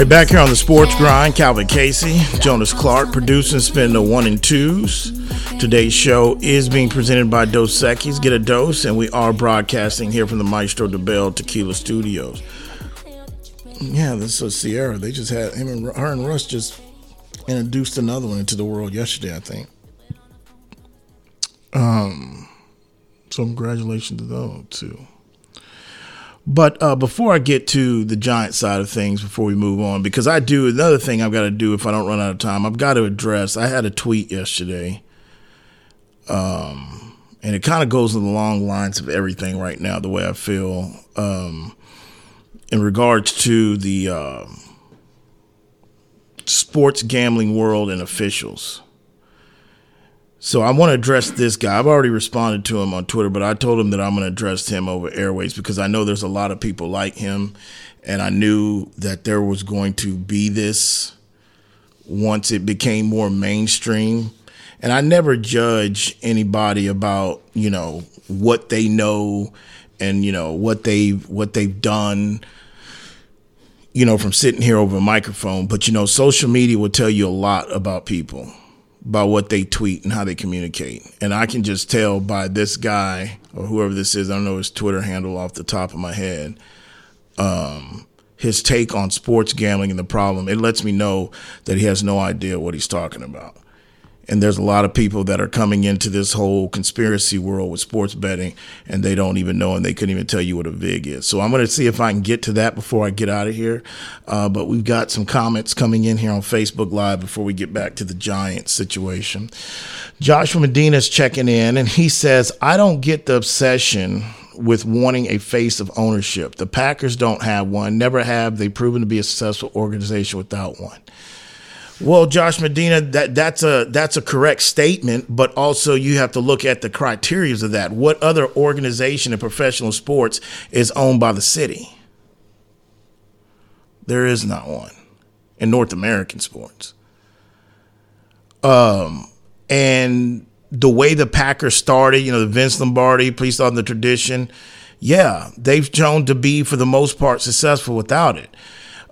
right, back here on the sports grind, Calvin Casey, Jonas Clark, producing, spin the one and twos. Today's show is being presented by Dos Equis. Get a dose, and we are broadcasting here from the Maestro Dobel Tequila Studios. Yeah, this is Sierra. They just had him and her and Russ just introduced another one into the world yesterday, I think. Um, so congratulations to those two. But uh, before I get to the giant side of things, before we move on, because I do another thing I've got to do if I don't run out of time, I've got to address. I had a tweet yesterday, um, and it kind of goes along the long lines of everything right now, the way I feel um, in regards to the uh, sports gambling world and officials. So I want to address this guy. I've already responded to him on Twitter, but I told him that I'm going to address him over airways because I know there's a lot of people like him, and I knew that there was going to be this once it became more mainstream. And I never judge anybody about you know what they know and you know what they've what they've done you know from sitting here over a microphone but you know social media will tell you a lot about people by what they tweet and how they communicate. And I can just tell by this guy or whoever this is, I don't know his Twitter handle off the top of my head, um, his take on sports gambling and the problem. It lets me know that he has no idea what he's talking about. And there's a lot of people that are coming into this whole conspiracy world with sports betting and they don't even know and they couldn't even tell you what a VIG is. So I'm going to see if I can get to that before I get out of here. Uh, but we've got some comments coming in here on Facebook Live before we get back to the Giants situation. Joshua Medina's checking in and he says, I don't get the obsession with wanting a face of ownership. The Packers don't have one, never have. They've proven to be a successful organization without one. Well, Josh Medina, that that's a that's a correct statement, but also you have to look at the criteria of that. What other organization in professional sports is owned by the city? There is not one in North American sports. Um, and the way the Packers started, you know, the Vince Lombardi, please on the tradition, yeah, they've shown to be for the most part successful without it.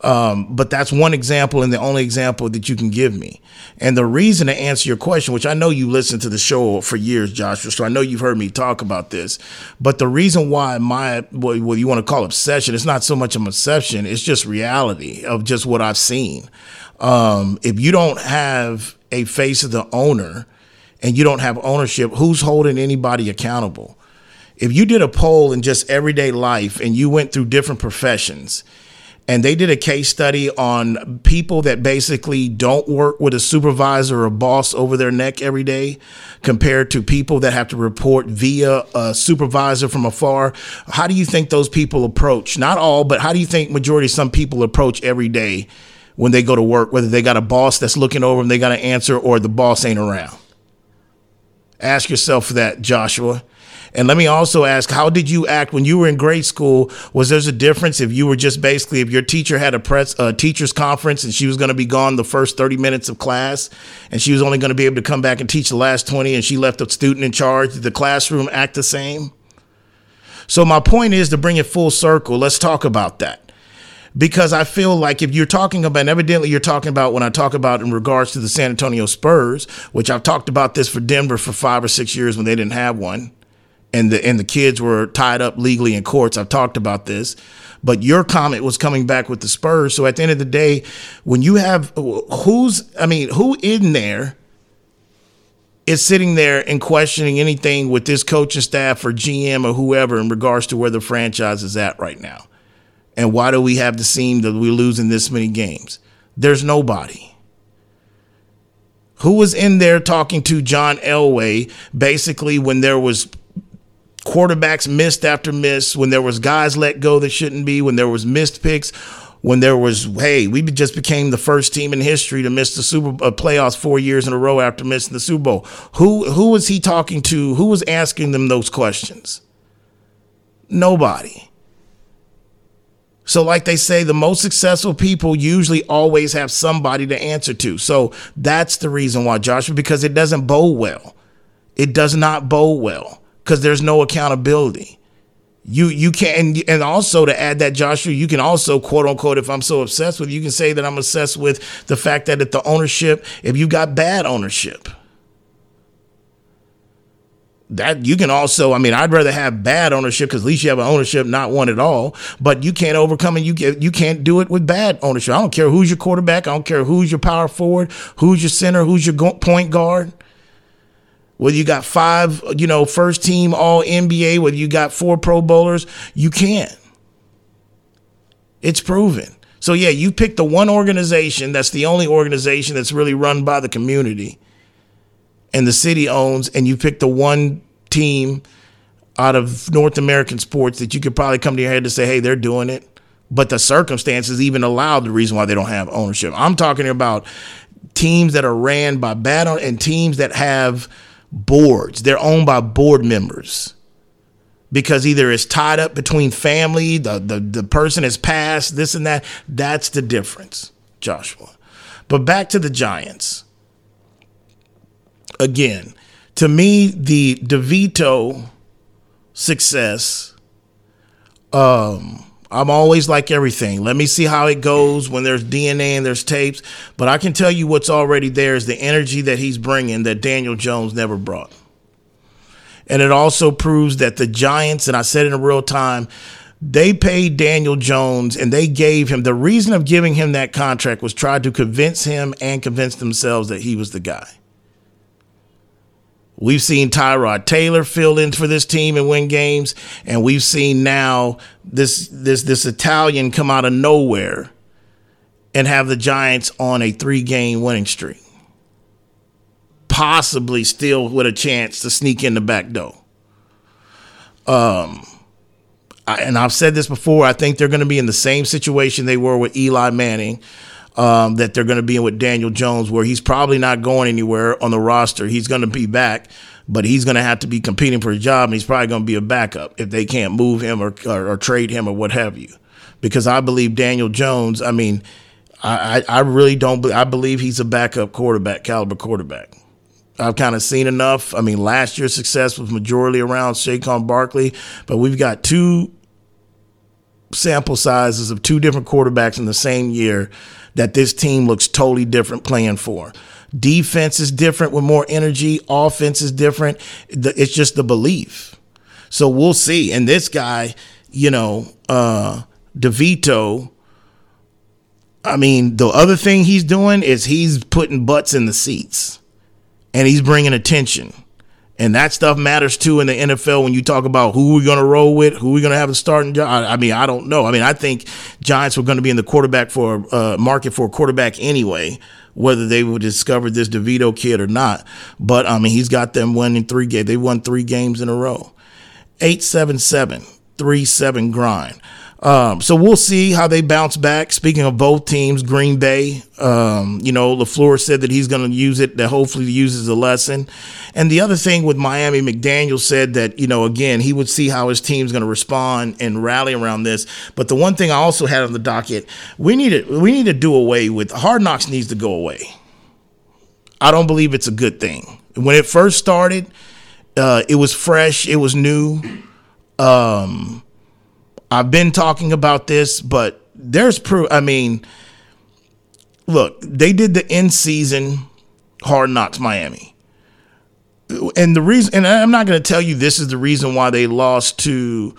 Um, but that's one example and the only example that you can give me. And the reason to answer your question, which I know you listened to the show for years, Joshua, so I know you've heard me talk about this. But the reason why my, what you want to call obsession, it's not so much an obsession, it's just reality of just what I've seen. Um, if you don't have a face of the owner and you don't have ownership, who's holding anybody accountable? If you did a poll in just everyday life and you went through different professions, and they did a case study on people that basically don't work with a supervisor or boss over their neck every day compared to people that have to report via a supervisor from afar. How do you think those people approach? Not all but how do you think majority some people approach every day when they go to work whether they got a boss that's looking over them they got to answer or the boss ain't around? Ask yourself that joshua and let me also ask, how did you act when you were in grade school? Was there a difference if you were just basically if your teacher had a press a teachers conference and she was going to be gone the first 30 minutes of class and she was only going to be able to come back and teach the last 20 and she left a student in charge, did the classroom act the same? So my point is to bring it full circle. Let's talk about that because I feel like if you're talking about, and evidently you're talking about when I talk about in regards to the San Antonio Spurs, which I've talked about this for Denver for five or six years when they didn't have one and the and the kids were tied up legally in courts. I've talked about this, but your comment was coming back with the Spurs. So at the end of the day, when you have who's I mean, who in there is sitting there and questioning anything with this coaching staff or GM or whoever in regards to where the franchise is at right now. And why do we have the seem that we're losing this many games? There's nobody. Who was in there talking to John Elway basically when there was quarterbacks missed after miss, when there was guys let go that shouldn't be, when there was missed picks, when there was hey, we just became the first team in history to miss the Super uh, playoffs four years in a row after missing the Super Bowl. Who who was he talking to? Who was asking them those questions? Nobody. So, like they say, the most successful people usually always have somebody to answer to. So that's the reason why, Joshua, because it doesn't bode well. It does not bode well because there's no accountability. You you can and also to add that Joshua, you can also quote unquote, if I'm so obsessed with, you can say that I'm obsessed with the fact that if the ownership, if you got bad ownership, that you can also i mean i'd rather have bad ownership because at least you have an ownership not one at all but you can't overcome and you get you can't do it with bad ownership. I don't care who's your quarterback. I don't care who's your power forward who's your center who's your point guard whether you got five you know first team all nba whether you got four pro bowlers you can't it's proven so yeah you pick the one organization that's the only organization that's really run by the community and the city owns, and you pick the one team out of North American sports that you could probably come to your head to say, hey, they're doing it. But the circumstances even allow the reason why they don't have ownership. I'm talking about teams that are ran by bad and teams that have boards. They're owned by board members because either it's tied up between family, the, the, the person has passed, this and that. That's the difference, Joshua. But back to the Giants again, to me, the DeVito success, um, I'm always like everything. Let me see how it goes when there's DNA and there's tapes. But I can tell you what's already there is the energy that he's bringing that Daniel Jones never brought. And it also proves that the Giants, and I said it in real time, they paid Daniel Jones and they gave him the reason of giving him that contract was try to convince him and convince themselves that he was the guy. We've seen Tyrod Taylor fill in for this team and win games, and we've seen now this this this Italian come out of nowhere and have the Giants on a three game winning streak. Possibly still with a chance to sneak in the back door. Um, I, and I've said this before. I think they're going to be in the same situation they were with Eli Manning um, that they're going to be in with Daniel Jones, where he's probably not going anywhere on the roster. He's going to be back, but he's going to have to be competing for a job, and he's probably going to be a backup if they can't move him or, or, or trade him or what have you. Because I believe Daniel Jones, I mean, I, I really don't. I believe he's a backup quarterback, caliber quarterback. I've kind of seen enough. I mean, last year's success was majority around Saquon Barkley, but we've got two sample sizes of two different quarterbacks in the same year that this team looks totally different playing for. Defense is different with more energy. Offense is different. It's just the belief. So we'll see. And this guy, you know, uh, DeVito, I mean, the other thing he's doing is he's putting butts in the seats and he's bringing attention. And that stuff matters too in the NFL when you talk about who we're going to roll with, who we're going to have a starting job. I, mean, I don't know. I mean, I think Giants were going to be in the quarterback for uh, market for a quarterback anyway, whether they would discover this DeVito kid or not. But I mean, he's got them winning three games. They won three games in a row. 877 37 grind. Um, so we'll see how they bounce back. Speaking of both teams, Green Bay, um, you know, LaFleur said that he's going to use it, that hopefully uses a lesson. And the other thing with Miami, McDaniel said that, you know, again, he would see how his team's going to respond and rally around this. But the one thing I also had on the docket, we need to, we need to do away with Hard Knocks needs to go away. I don't believe it's a good thing. When it first started, uh, it was fresh, it was new. Um, I've been talking about this, but there's proof. I mean, look, they did the in season Hard Knocks Miami. And the reason, and I'm not going to tell you this is the reason why they lost to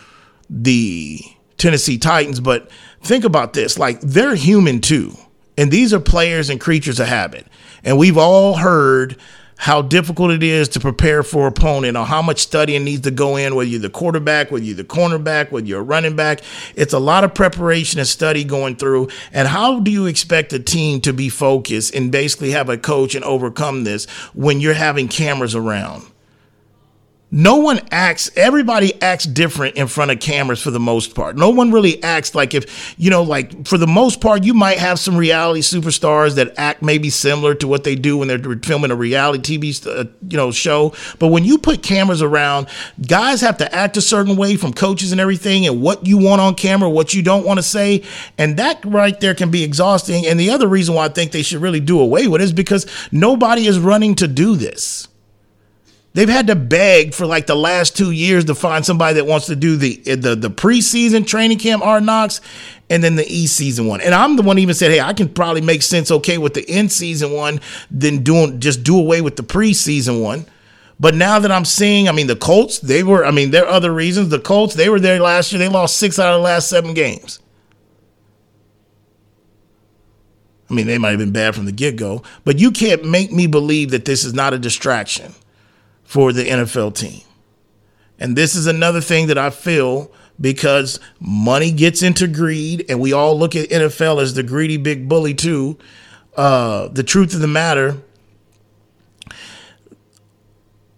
the Tennessee Titans, but think about this like they're human too. And these are players and creatures of habit. And we've all heard how difficult it is to prepare for opponent or how much studying needs to go in, whether you're the quarterback, whether you're the cornerback, whether you're a running back. It's a lot of preparation and study going through. And how do you expect a team to be focused and basically have a coach and overcome this when you're having cameras around? No one acts everybody acts different in front of cameras for the most part. No one really acts like if you know like for the most part you might have some reality superstars that act maybe similar to what they do when they're filming a reality tv uh, you know show. But when you put cameras around guys have to act a certain way from coaches and everything and what you want on camera what you don't want to say. And that right there can be exhausting. And the other reason why i think they should really do away with it is because nobody is running to do this They've had to beg for like the last two years to find somebody that wants to do the the the preseason training camp hard knocks and then the E season one. And I'm the one even said, hey, I can probably make sense okay with the in season one then doing just do away with the preseason one. But now that I'm seeing, I mean, the Colts, they were, I mean, there are other reasons. The Colts, they were there last year. They lost six out of the last seven games. I mean, they might have been bad from the get go, but you can't make me believe that this is not a distraction for the NFL team. And this is another thing that I feel because money gets into greed, and we all look at NFL as the greedy big bully, too. Uh, the truth of the matter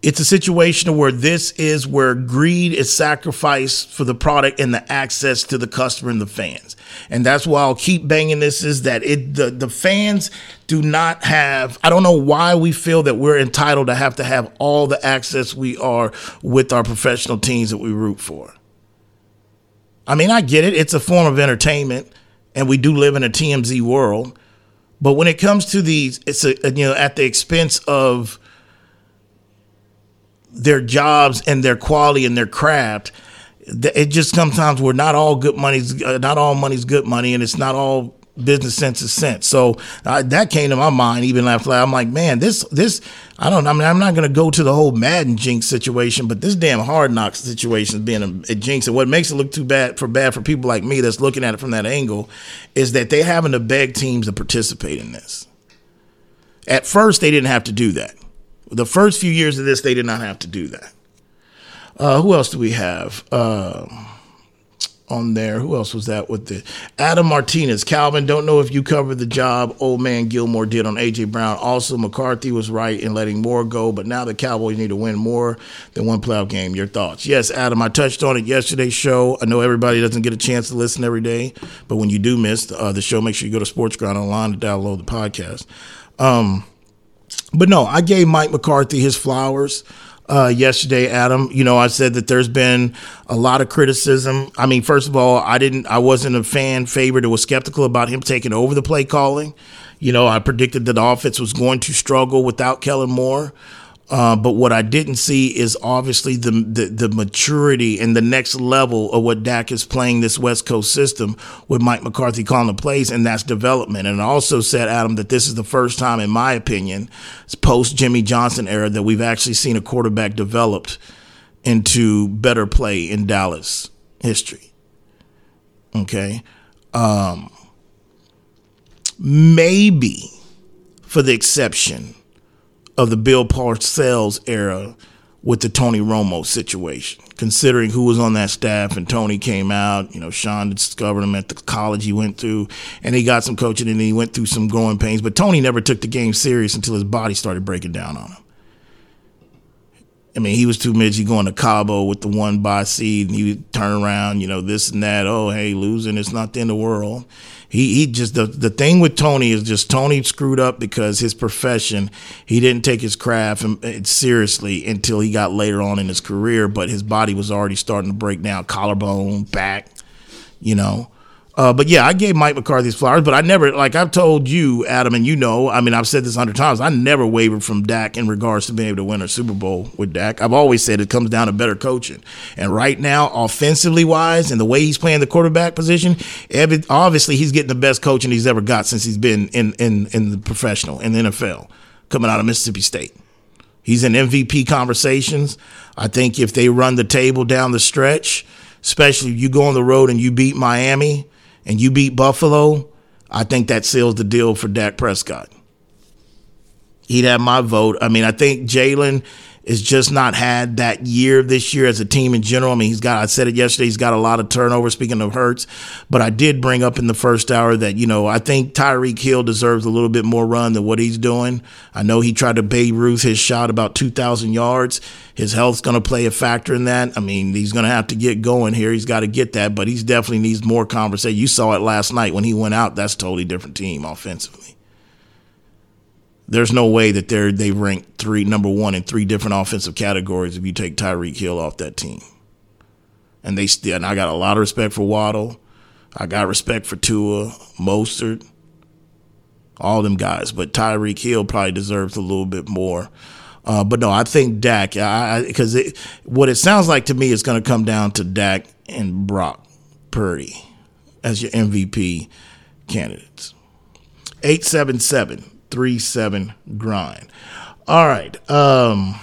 it's a situation where this is where greed is sacrificed for the product and the access to the customer and the fans. And that's why I'll keep banging this is that it the, the fans do not have I don't know why we feel that we're entitled to have to have all the access we are with our professional teams that we root for. I mean, I get it. It's a form of entertainment and we do live in a TMZ world. But when it comes to these, it's a, you know at the expense of their jobs and their quality and their craft. It just sometimes where not all good money's uh, not all money's good money, and it's not all business sense is sense. So uh, that came to my mind even after I'm like, man, this this I don't. I mean, I'm not going to go to the whole Madden jinx situation, but this damn hard knocks situation is being a, a, jinx. And what makes it look too bad for bad for people like me that's looking at it from that angle is that they having to beg teams to participate in this. At first, they didn't have to do that. The first few years of this, they did not have to do that. Uh, who else do we have uh, on there? Who else was that with the Adam Martinez? Calvin, don't know if you covered the job old man Gilmore did on AJ Brown. Also, McCarthy was right in letting more go, but now the Cowboys need to win more than one playoff game. Your thoughts? Yes, Adam, I touched on it yesterday's show. I know everybody doesn't get a chance to listen every day, but when you do miss uh, the show, make sure you go to Sports Grind Online to download the podcast. Um, but no, I gave Mike McCarthy his flowers. Uh, yesterday, Adam. You know, I said that there's been a lot of criticism. I mean, first of all, I didn't, I wasn't a fan favorite. I was skeptical about him taking over the play calling. You know, I predicted that the offense was going to struggle without Kellen Moore. Uh, but what I didn't see is obviously the, the, the maturity and the next level of what Dak is playing this West Coast system with Mike McCarthy calling the plays, and that's development. And I also said, Adam, that this is the first time, in my opinion, post Jimmy Johnson era, that we've actually seen a quarterback developed into better play in Dallas history. Okay, um, maybe for the exception of the Bill Parcells era with the Tony Romo situation, considering who was on that staff and Tony came out, you know, Sean discovered him at the college he went through and he got some coaching and he went through some growing pains, but Tony never took the game serious until his body started breaking down on him. I mean, he was too busy going to Cabo with the one by seed and he would turn around, you know, this and that. Oh, hey, losing, it's not the end of the world he he just the the thing with Tony is just Tony screwed up because his profession he didn't take his craft seriously until he got later on in his career, but his body was already starting to break down, collarbone, back, you know. Uh, but yeah, I gave Mike McCarthy's flowers, but I never, like I've told you, Adam, and you know, I mean, I've said this a hundred times. I never wavered from Dak in regards to being able to win a Super Bowl with Dak. I've always said it comes down to better coaching. And right now, offensively wise, and the way he's playing the quarterback position, obviously he's getting the best coaching he's ever got since he's been in in in the professional in the NFL, coming out of Mississippi State. He's in MVP conversations. I think if they run the table down the stretch, especially if you go on the road and you beat Miami and you beat Buffalo, I think that seals the deal for Dak Prescott. He'd have my vote. I mean, I think Jalen is just not had that year this year as a team in general. I mean, he's got, I said it yesterday, he's got a lot of turnover, speaking of Hurts. But I did bring up in the first hour that, you know, I think Tyreek Hill deserves a little bit more run than what he's doing. I know he tried to Babe Ruth his shot about 2,000 yards. His health's going to play a factor in that. I mean, he's going to have to get going here. He's got to get that, but he's definitely needs more conversation. You saw it last night when he went out. That's totally different team offensively there's no way that they're they rank three number one in three different offensive categories if you take Tyreek Hill off that team. And they still and I got a lot of respect for Waddle. I got respect for Tua, Mostert, all them guys. But Tyreek Hill probably deserves a little bit more. Uh, but no, I think Dak, because what it sounds like to me is going to come down to Dak and Brock Purdy as your MVP candidates. 877 37 grind. All right. Um,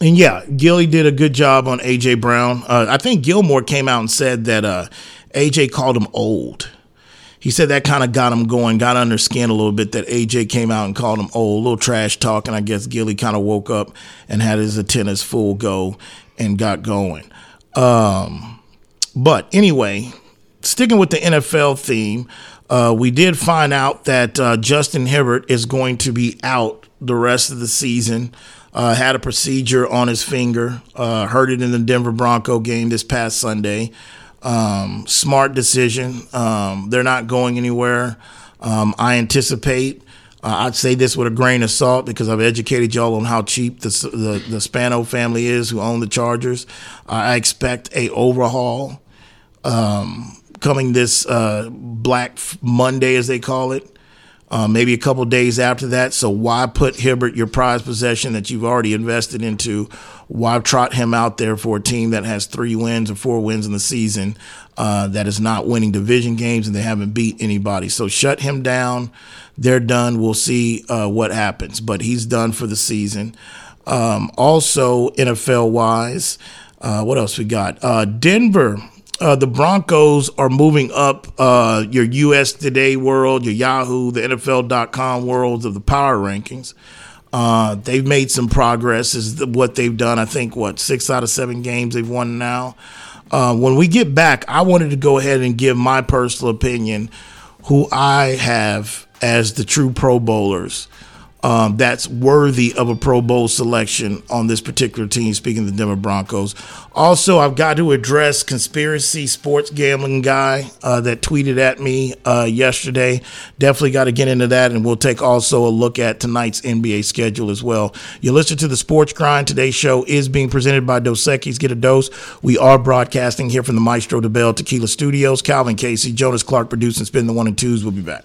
and yeah, Gilly did a good job on AJ Brown. Uh, I think Gilmore came out and said that uh, AJ called him old. He said that kind of got him going, got under skin a little bit. That AJ came out and called him old, little trash talk, and I guess Gilly kind of woke up and had his antennas full go and got going. Um, but anyway, sticking with the NFL theme, uh, we did find out that uh, Justin Herbert is going to be out the rest of the season. Uh, had a procedure on his finger, uh, hurt it in the Denver Bronco game this past Sunday. Um, smart decision. Um, they're not going anywhere. Um, I anticipate. Uh, I'd say this with a grain of salt because I've educated y'all on how cheap the the, the Spano family is, who own the Chargers. I expect a overhaul um, coming this uh, Black Monday, as they call it. Uh, maybe a couple days after that. So why put Herbert, your prize possession that you've already invested into, why trot him out there for a team that has three wins or four wins in the season uh, that is not winning division games and they haven't beat anybody? So shut him down. They're done. We'll see uh, what happens, but he's done for the season. Um, also, NFL wise, uh, what else we got? Uh, Denver uh, the Broncos are moving up uh, your US Today world, your Yahoo, the NFL.com worlds of the power rankings. Uh, they've made some progress, is what they've done. I think, what, six out of seven games they've won now. Uh, when we get back, I wanted to go ahead and give my personal opinion who I have as the true Pro Bowlers um, that's worthy of a Pro Bowl selection on this particular team, speaking of the Denver Broncos. Also, I've got to address conspiracy sports gambling guy uh, that tweeted at me uh, yesterday. Definitely got to get into that, and we'll take also a look at tonight's NBA schedule as well. You listen to the Sports Grind. Today's show is being presented by Dos Equis. Get a dose. We are broadcasting here from the Maestro Dobel Tequila Studios. Calvin Casey, Jonas Clark producing Spin the One and Twos. We'll be back.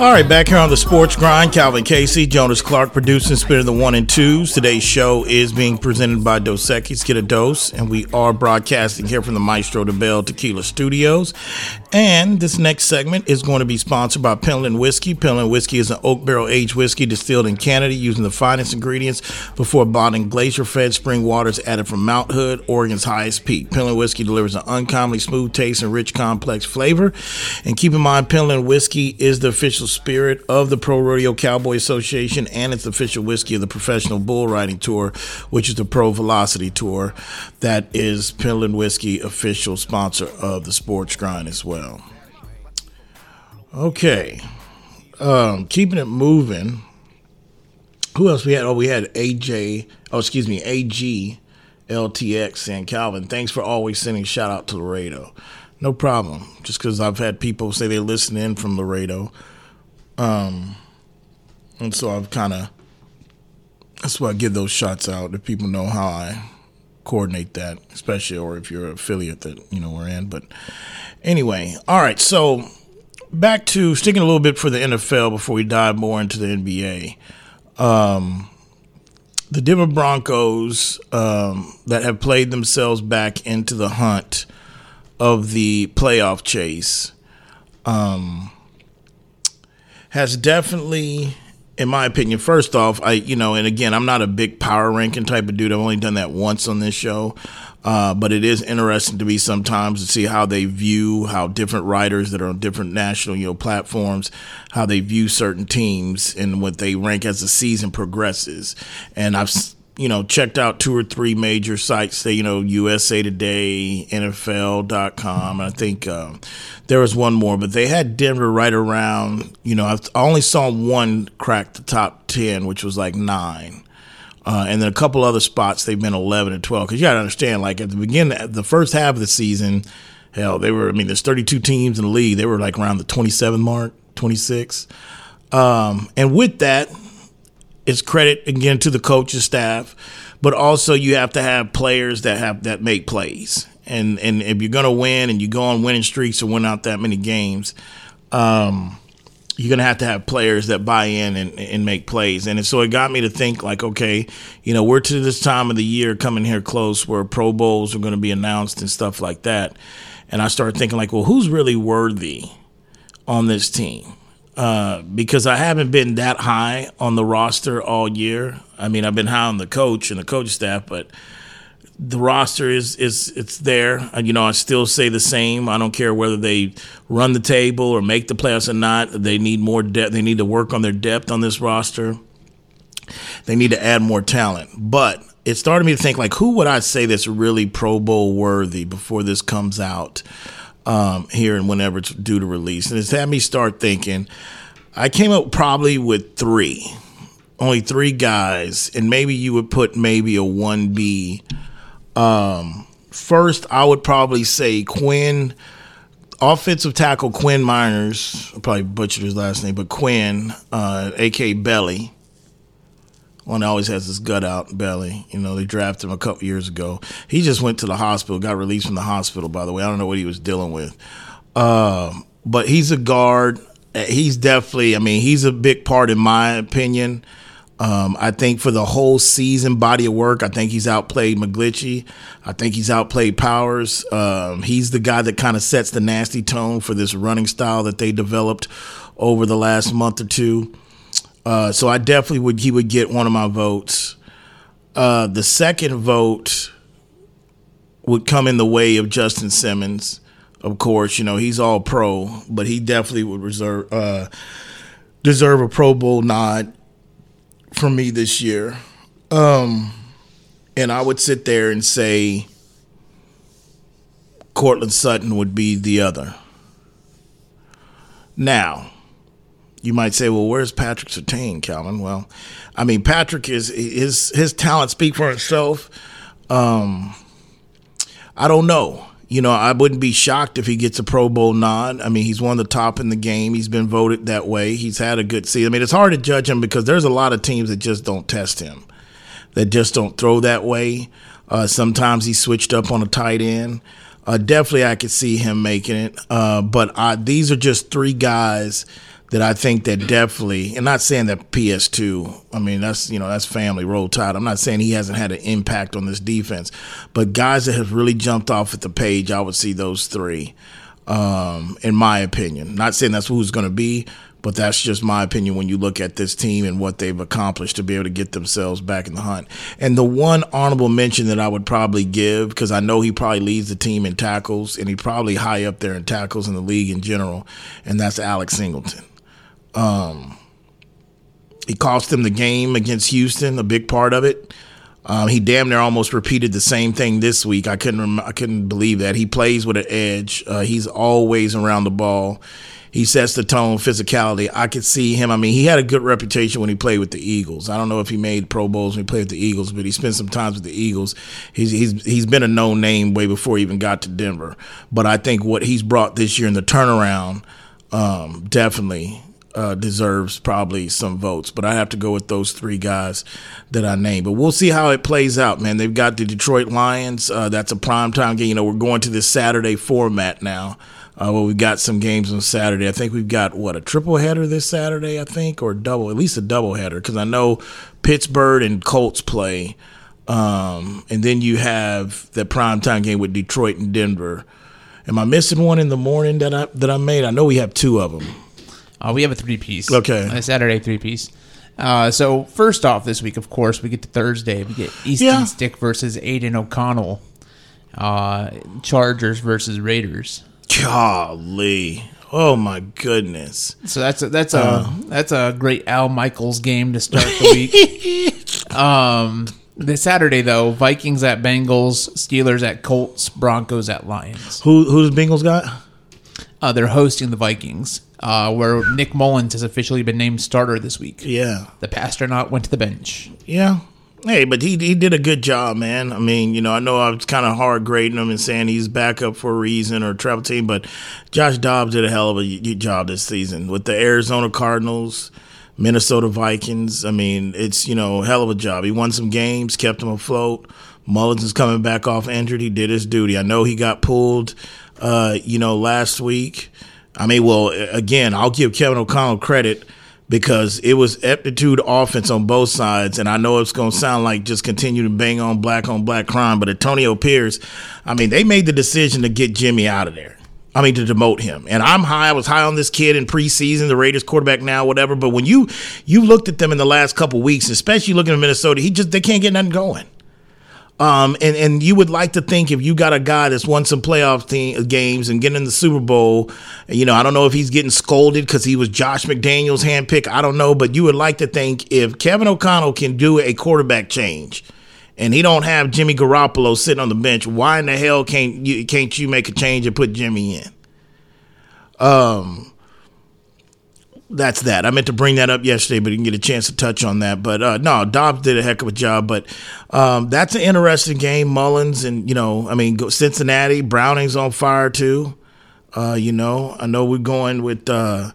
All right, back here on the Sports Grind, Calvin Casey, Jonas Clark producing Spinning the One and Twos. Today's show is being presented by Dos Equis. Get a dose, and we are broadcasting here from the Maestro Dobel Tequila Studios. And this next segment is going to be sponsored by Pendleton Whiskey. Pendleton Whiskey is an oak barrel aged whiskey distilled in Canada using the finest ingredients before bottling glacier fed spring waters added from Mount Hood, Oregon's highest peak. Pendleton Whiskey delivers an uncommonly smooth taste and rich, complex flavor. And keep in mind, Pendleton Whiskey is the official spirit of the Pro Rodeo Cowboy Association and it's the official whiskey of the Professional Bull Riding Tour, which is the Pro Velocity Tour. That is Pendleton Whiskey, official sponsor of the Sports Grind as well. Okay. Um, keeping it moving. Who else we had? Oh, we had AJ. Oh, excuse me, AG LTX and Calvin. Thanks for always sending shout out to Laredo. No problem. Just because I've had people say they listen in from Laredo. Um, and so I've kind of, that's why I give those shots out if people know how I coordinate that, especially or if you're an affiliate that, you know, we're in. But anyway, all right. So back to sticking a little bit for the NFL before we dive more into the NBA. Um, the Denver Broncos um, that have played themselves back into the hunt of the playoff chase um, has definitely, in my opinion, first off, I you know, and again, I'm not a big power ranking type of dude. I've only done that once on this show. Uh, but it is interesting to me sometimes to see how they view how different writers that are on different national you know platforms how they view certain teams and what they rank as the season progresses and i've you know, checked out two or three major sites, say, you know, USA Today, NFL.com. I think um, there was one more, but they had Denver right around, you know, I only saw one crack the top 10, which was like nine. Uh, and then a couple other spots, they've been 11 and 12. Because you got to understand, like at the beginning, the first half of the season, hell, they were, I mean, there's 32 teams in the league. They were like around the 27 mark, 26. Um, and with that, it's credit again to the coaching staff, but also you have to have players that have that make plays. And and if you're gonna win and you go on winning streaks or win out that many games, um, you're gonna have to have players that buy in and, and make plays. And so it got me to think like, okay, you know, we're to this time of the year coming here close where Pro Bowls are gonna be announced and stuff like that. And I started thinking like, well, who's really worthy on this team? Uh, because I haven't been that high on the roster all year. I mean, I've been high on the coach and the coach staff, but the roster is is it's there. You know, I still say the same. I don't care whether they run the table or make the playoffs or not. They need more depth. They need to work on their depth on this roster. They need to add more talent. But it started me to think like, who would I say that's really Pro Bowl worthy before this comes out? Um, here and whenever it's due to release. And it's had me start thinking. I came up probably with three, only three guys, and maybe you would put maybe a 1B. Um, first, I would probably say Quinn, offensive tackle Quinn Meinerz, I probably butchered his last name, but Quinn, uh, A.K. Belly one always has his gut out belly. You know, they drafted him a couple years ago. He just went to the hospital, got released from the hospital, by the way. I don't know what he was dealing with. Uh, but he's a guard. He's definitely, I mean, he's a big part in my opinion. Um, I think for the whole season body of work, I think he's outplayed McGlinchey. I think he's outplayed Powers. Um, he's the guy that kind of sets the nasty tone for this running style that they developed over the last month or two. Uh, so I definitely would he would get one of my votes. Uh, the second vote would come in the way of Justin Simmons. Of course, you know he's all pro, but he definitely would reserve uh, deserve a Pro Bowl nod from me this year. Um, and I would sit there and say Courtland Sutton would be the other. Now, you might say, well, where's Patrick Surtain, Calvin? Well, I mean, Patrick is his his talent speak for itself. Um, I don't know. You know, I wouldn't be shocked if he gets a Pro Bowl nod. I mean, he's one of the top in the game. He's been voted that way. He's had a good season. I mean, it's hard to judge him because there's a lot of teams that just don't test him, that just don't throw that way. Uh, sometimes he switched up on a tight end. Uh, definitely, I could see him making it. Uh, but I, these are just three guys that I think that definitely, and not saying that PS2, I mean, that's, you know, that's family roll tide. I'm not saying he hasn't had an impact on this defense, but guys that have really jumped off at the page, I would see those three, um, in my opinion. Not saying that's who's going to be, but that's just my opinion when you look at this team and what they've accomplished to be able to get themselves back in the hunt. And the one honorable mention that I would probably give, because I know he probably leads the team in tackles and he probably high up there in tackles in the league in general, and that's Alex Singleton. Um, he cost them the game against Houston, a big part of it. Um, he damn near almost repeated the same thing this week. I couldn't rem- I couldn't believe that he plays with an edge. Uh, he's always around the ball. He sets the tone, physicality. I could see him. I mean, he had a good reputation when he played with the Eagles. I don't know if he made Pro Bowls when he played with the Eagles, but he spent some time with the Eagles. He's he's he's been a known name way before he even got to Denver. But I think what he's brought this year in the turnaround um, definitely uh, deserves probably some votes, but I have to go with those three guys that I named. But we'll see how it plays out, man. They've got the Detroit Lions. Uh, that's a primetime game. You know, we're going to this Saturday format now. Uh, well, we've got some games on Saturday. I think we've got what a triple header this Saturday, I think, or double, at least a double header, because I know Pittsburgh and Colts play, um, and then you have the primetime game with Detroit and Denver. Am I missing one in the morning that I that I made? I know we have two of them. Uh, we have a three piece. Okay. A Saturday three piece. Uh, so first off, this week, of course, we get to Thursday. We get Easton Yeah. Stick versus Aidan O'Connell. Uh, Chargers versus Raiders. Golly. Oh my goodness. So that's a, that's a Uh. that's a great Al Michaels game to start the week. um, this Saturday though, Vikings at Bengals, Steelers at Colts, Broncos at Lions. Who who's Bengals got? Uh, they're hosting the Vikings, uh, where Nick Mullens has officially been named starter this week. Yeah. The Passtronaut went to the bench. Yeah. Hey, but he he did a good job, man. I mean, you know, I know I was kind of hard grading him and saying he's back up for a reason or travel team, but Josh Dobbs did a hell of a job this season with the Arizona Cardinals, Minnesota Vikings. I mean, it's you know hell of a job. He won some games, kept them afloat. Mullens is coming back off injured. He did his duty. I know he got pulled, uh, you know, last week. I mean, well, again, I'll give Kevin O'Connell credit because it was aptitude offense on both sides. And I know it's going to sound like just continue to bang on black on black crime, but Antonio Pierce, I mean, they made the decision to get Jimmy out of there. I mean, to demote him. And I'm high. I was high on this kid in preseason, the Raiders quarterback now, whatever. But when you you looked at them in the last couple weeks, especially looking at Minnesota, he just they can't get nothing going. Um, and, and you would like to think if you got a guy that's won some playoff team, games and getting in the Super Bowl, you know, I don't know if he's getting scolded because he was Josh McDaniels handpicked. I don't know, but you would like to think if Kevin O'Connell can do a quarterback change and he don't have Jimmy Garoppolo sitting on the bench, why in the hell can't you can't you make a change and put Jimmy in? Um, that's that. I meant to bring that up yesterday, but didn't get a chance to touch on that. But uh, no, Dobbs did a heck of a job. But um, that's an interesting game. Mullens and you know, I mean, Cincinnati, Browning's on fire too. Uh, you know, I know we're going with uh,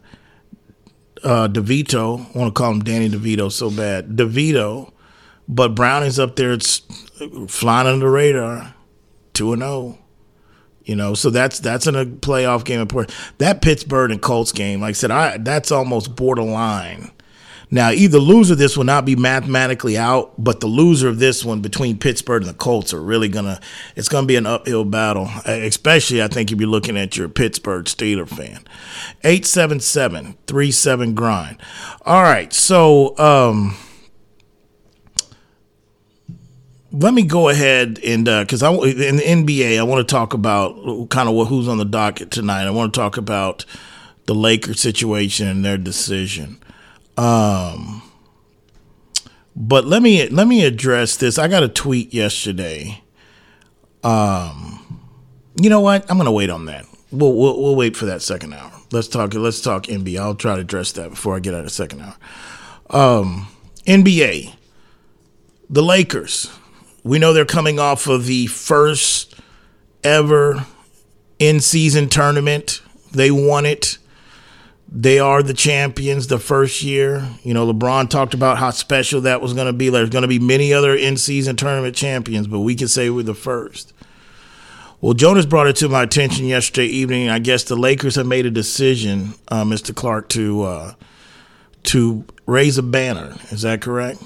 uh, DeVito. I want to call him Danny DeVito so bad. DeVito, but Browning's up there. It's flying under the radar, two and zero. You know, so that's that's in a playoff game important. That Pittsburgh and Colts game, like I said, I that's almost borderline. Now, either loser of this will not be mathematically out, but the loser of this one between Pittsburgh and the Colts are really gonna. It's gonna be an uphill battle, especially I think if you're looking at your Pittsburgh Steeler fan. 877-37 grind. All right, so um let me go ahead and because I in the NBA I want to talk about kind of what who's on the docket tonight. I want to talk about the Lakers situation and their decision. Um, but let me let me address this. I got a tweet yesterday. Um, you know what? I'm gonna wait on that. We'll, we'll we'll wait for that second hour. Let's talk. Let's talk NBA. I'll try to address that before I get out of second hour. Um, NBA, the Lakers. We know they're coming off of the first ever in season tournament. They won it. They are the champions the first year. You know, LeBron talked about how special that was going to be. There's going to be many other in season tournament champions, but we can say we're the first. Well, Jonas brought it to my attention yesterday evening. I guess the Lakers have made a decision, uh, Mr. Clark, to uh, to raise a banner. Is that correct?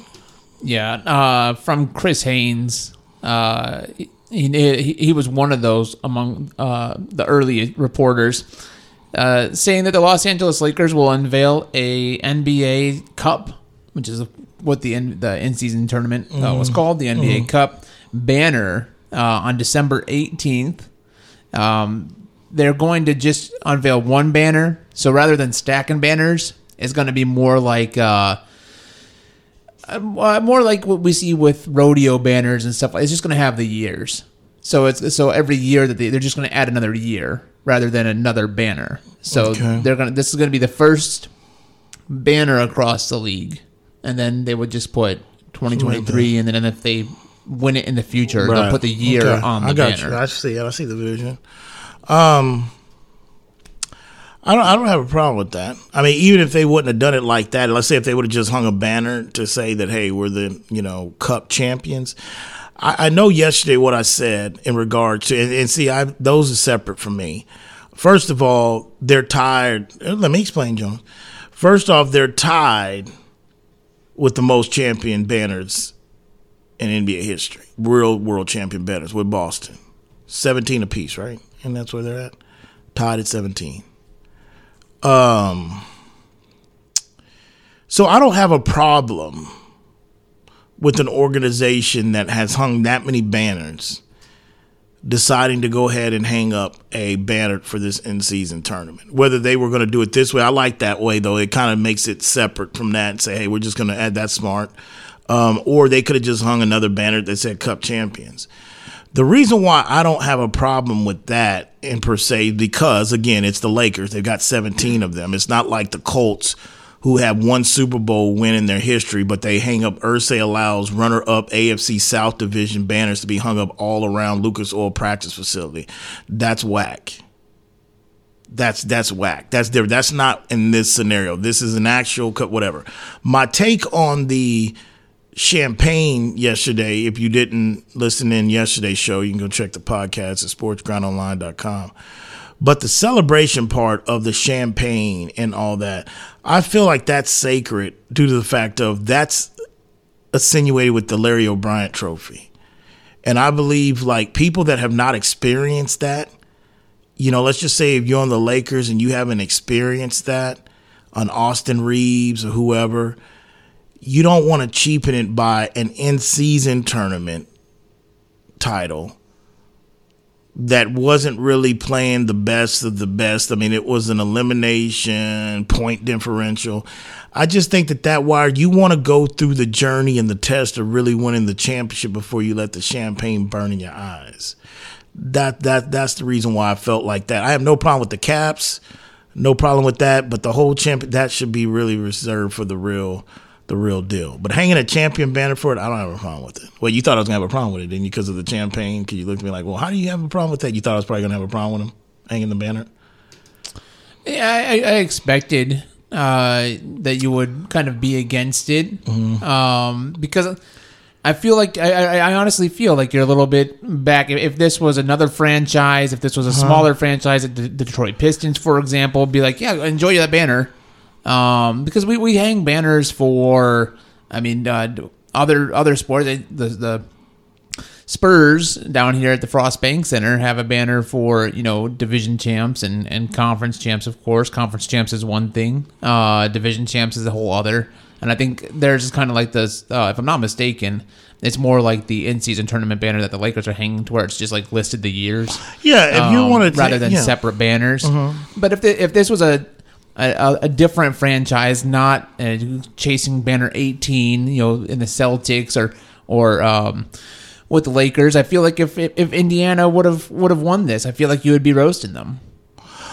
Yeah, uh, from Chris Haynes. Uh, he, he, he was one of those among uh, the early reporters, uh, saying that the Los Angeles Lakers will unveil a NBA Cup, which is what the in, the in season tournament uh, was called, the NBA Cup banner uh, on December eighteenth. Um, they're going to just unveil one banner, so rather than stacking banners, it's going to be more like. Uh, uh, more like what we see with rodeo banners and stuff. It's just going to have the years. So it's so every year that they, they're just going to add another year rather than another banner. So Okay. they're going to this is going to be the first banner across the league, and then they would just put 2023, and then if they win it in the future, they'll Right. put the year Okay. on the I got banner. you. I see. I see the vision. Um, I don't. I don't have a problem with that. I mean, even if they wouldn't have done it like that, let's say if they would have just hung a banner to say that, hey, we're the you know Cup champions. I, I know yesterday what I said in regard to, and, and see, I those are separate from me. First of all, they're tied. uh, Let me explain, Jonas. First off, they're tied with the most champion banners in NBA history. Real world champion banners with Boston. 17 apiece, right? And that's where they're at. Tied at 17. Um so I don't have a problem with an organization that has hung that many banners deciding to go ahead and hang up a banner for this in season tournament. Whether they were going to do it this way, I like that way though. It kind of makes it separate from that and say, hey, we're just going to add that smart. Um, or they could have just hung another banner that said Cup Champions. The reason why I don't have a problem with that in per se, because again, it's the Lakers. They've got 17 of them. It's not like the Colts who have one Super Bowl win in their history, but they hang up Ursay allows runner up AFC South Division banners to be hung up all around Lucas Oil practice facility. That's whack. That's that's whack. That's different. That's not in this scenario. This is an actual cut, whatever. My take on the champagne yesterday. If you didn't listen in yesterday's show, you can go check the podcast at sportsgrindonline.com. But the celebration part of the champagne and all that, I feel like that's sacred due to the fact of that's insinuated with the Larry O'Brien trophy. And I believe like people that have not experienced that, you know, let's just say if you're on the Lakers and you haven't experienced that on Austin Reaves or whoever, you don't want to cheapen it by an in season tournament title that wasn't really playing the best of the best. I mean, it was an elimination point differential. I just think that that wire you want to go through the journey and the test of really winning the championship before you let the champagne burn in your eyes. That that that's the reason why I felt like that. I have no problem with the caps, no problem with that, but the whole champ that should be really reserved for the real the real deal. But hanging a champion banner for it, I don't have a problem with it. Well, you thought I was gonna have a problem with it, didn't you? Because of the champagne? Because you looked at me like, well, how do you have a problem with that? You thought I was probably gonna have a problem with him hanging the banner. Yeah, I, I expected uh, that you would kind of be against it um, because I feel like I, I, honestly feel like you're a little bit back. If, this was another franchise, if this was a smaller franchise, the, the Detroit Pistons, for example, be like, yeah, enjoy that banner um, because we, we hang banners for. I mean, uh, other other sports. The the Spurs down here at the Frost Bank Center have a banner for you know division champs and, and conference champs. Of course, conference champs is one thing. Uh, division champs is a whole other. And I think there's just kind of like this. Uh, if I'm not mistaken, it's more like the in-season tournament banner that the Lakers are hanging, to where it's just like listed the years. Yeah, if you um, want to rather than yeah. separate banners. But if the, if this was a a, a different franchise, not uh, chasing banner 18, you know, in the Celtics or or um, with the Lakers, I feel like if if, Indiana would have would have won this, I feel like you would be roasting them.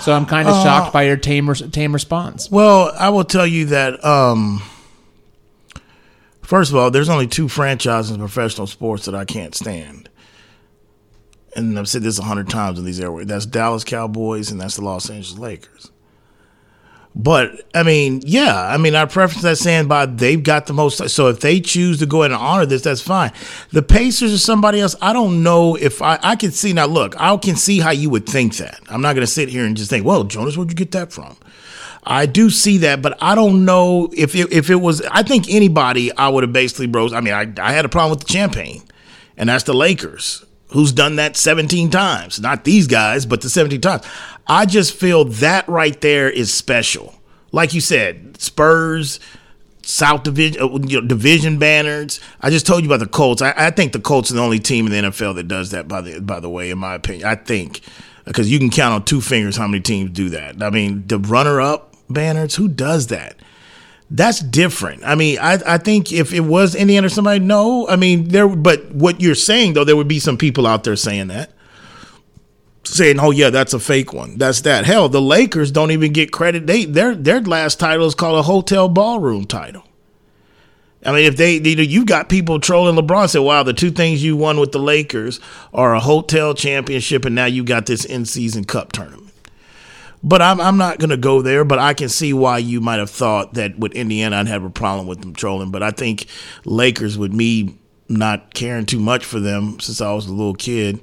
So I'm kind of Uh, shocked by your tame tame response. Well, I will tell you that. Um, first of all, there's only two franchises in professional sports that I can't stand, and I've said this a hundred times in these airways. That's Dallas Cowboys and that's the Los Angeles Lakers. But I mean, yeah, I mean, I preference that saying by they've got the most. So if they choose to go ahead and honor this, that's fine. The Pacers or somebody else, I don't know if I I can see now. Look, I can see how you would think that. I'm not going to sit here and just think, well, Jonas, where'd you get that from? I do see that, but I don't know if it, if it was. I think anybody I would have basically rose. I mean, I I had a problem with the champagne, and that's the Lakers, who's done that 17 times. Not these guys, but the 17 times. I just feel that right there is special. Like you said, Spurs, South Division, uh, you know, division banners. I just told you about the Colts. I, I think the Colts are the only team in the NFL that does that. By the by the way, in my opinion, I think because you can count on two fingers how many teams do that. I mean, the runner-up banners, who does that? That's different. I mean, I, I think if it was Indiana or somebody, no. I mean, there. But what you're saying though, there would be some people out there saying that, saying, "Oh yeah, that's a fake one. That's that." Hell, the Lakers don't even get credit. They their their last title is called a hotel ballroom title. I mean, if they, you you got people trolling LeBron, say, "Wow, the two things you won with the Lakers are a hotel championship, and now you got this in-season cup tournament." But I'm I'm not gonna go there. But I can see why you might have thought that with Indiana I'd have a problem with them trolling. But I think Lakers, with me not caring too much for them since I was a little kid,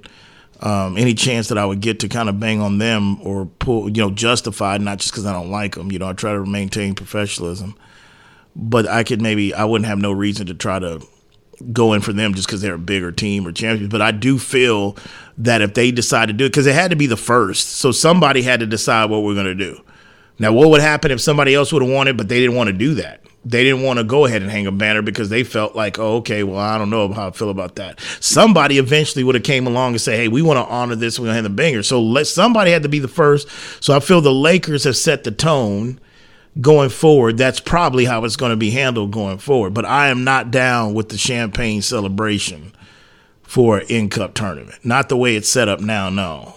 um, any chance that I would get to kind of bang on them or pull, you know, justified, not just because I don't like them. You know, I try to maintain professionalism but I could maybe I wouldn't have no reason to try to go in for them just because they're a bigger team or champions. But I do feel that if they decide to do it, because it had to be the first, so somebody had to decide what we're going to do. Now, what would happen if somebody else would have wanted, but they didn't want to do that? They didn't want to go ahead and hang a banner because they felt like, oh, okay, well, I don't know how I feel about that. Somebody eventually would have came along and say, hey, we want to honor this. We're going to hang the banger. So let somebody had to be the first. So I feel the Lakers have set the tone going forward, that's probably how it's going to be handled going forward. But I am not down with the champagne celebration for an in cup tournament. Not the way it's set up now. No,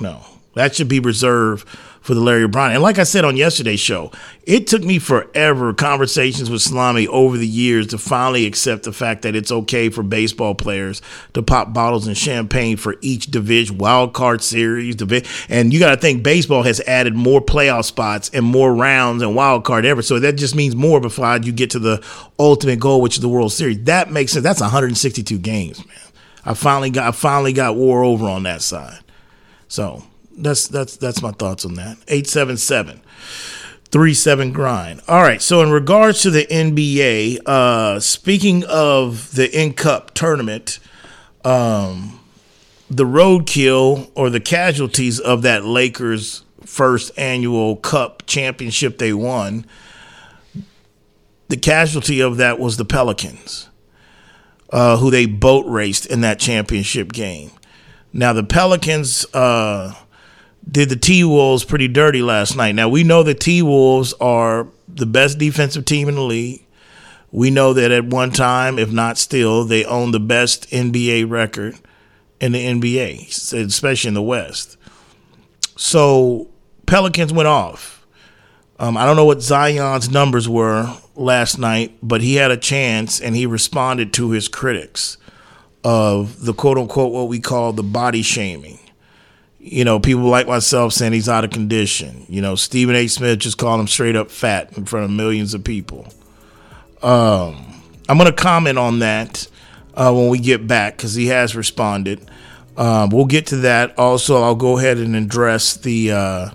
no, that should be reserved for the Larry O'Brien. And like I said on yesterday's show, it took me forever, conversations with Salami over the years to finally accept the fact that it's okay for baseball players to pop bottles and champagne for each division, wild card series. And you got to think baseball has added more playoff spots and more rounds and wild card ever. So that just means more before you get to the ultimate goal, which is the World Series. That makes sense. That's 162 games, man. I finally got I finally got war over on that side. So that's that's that's my thoughts on that. 877 37 grind. All right, so in regards to the NBA, uh speaking of the N Cup tournament, um the roadkill or the casualties of that Lakers first annual cup championship they won, the casualty of that was the Pelicans. Uh, who they boat raced in that championship game. Now the Pelicans uh, did the T Wolves pretty dirty last night. Now we know the T Wolves are the best defensive team in the league. We know that at one time, if not still, they own the best NBA record in the NBA, especially in the West. So Pelicans went off. Um, I don't know what Zion's numbers were last night, but he had a chance and he responded to his critics of the quote unquote what we call the body shaming you know, people like myself saying he's out of condition. You know, Stephen A. Smith just called him straight up fat in front of millions of people. Um, I'm going to comment on that uh, when we get back because he has responded. Um, we'll get to that. Also, I'll go ahead and address the uh,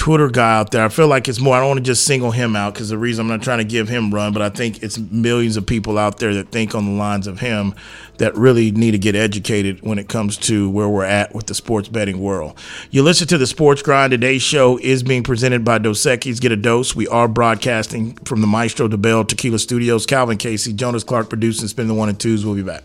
Twitter guy out there. I feel like it's more. I don't want to just single him out because the reason I'm not trying to give him run, but I think it's millions of people out there that think on the lines of him that really need to get educated when it comes to where we're at with the sports betting world. You listen to the Sports Grind. Today's show is being presented by Dos Equis. Get a dose. We are broadcasting from the Maestro Dobel Tequila Studios. Calvin Casey, Jonas Clark producing, spin the one and twos. We'll be back.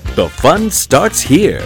The fun starts here.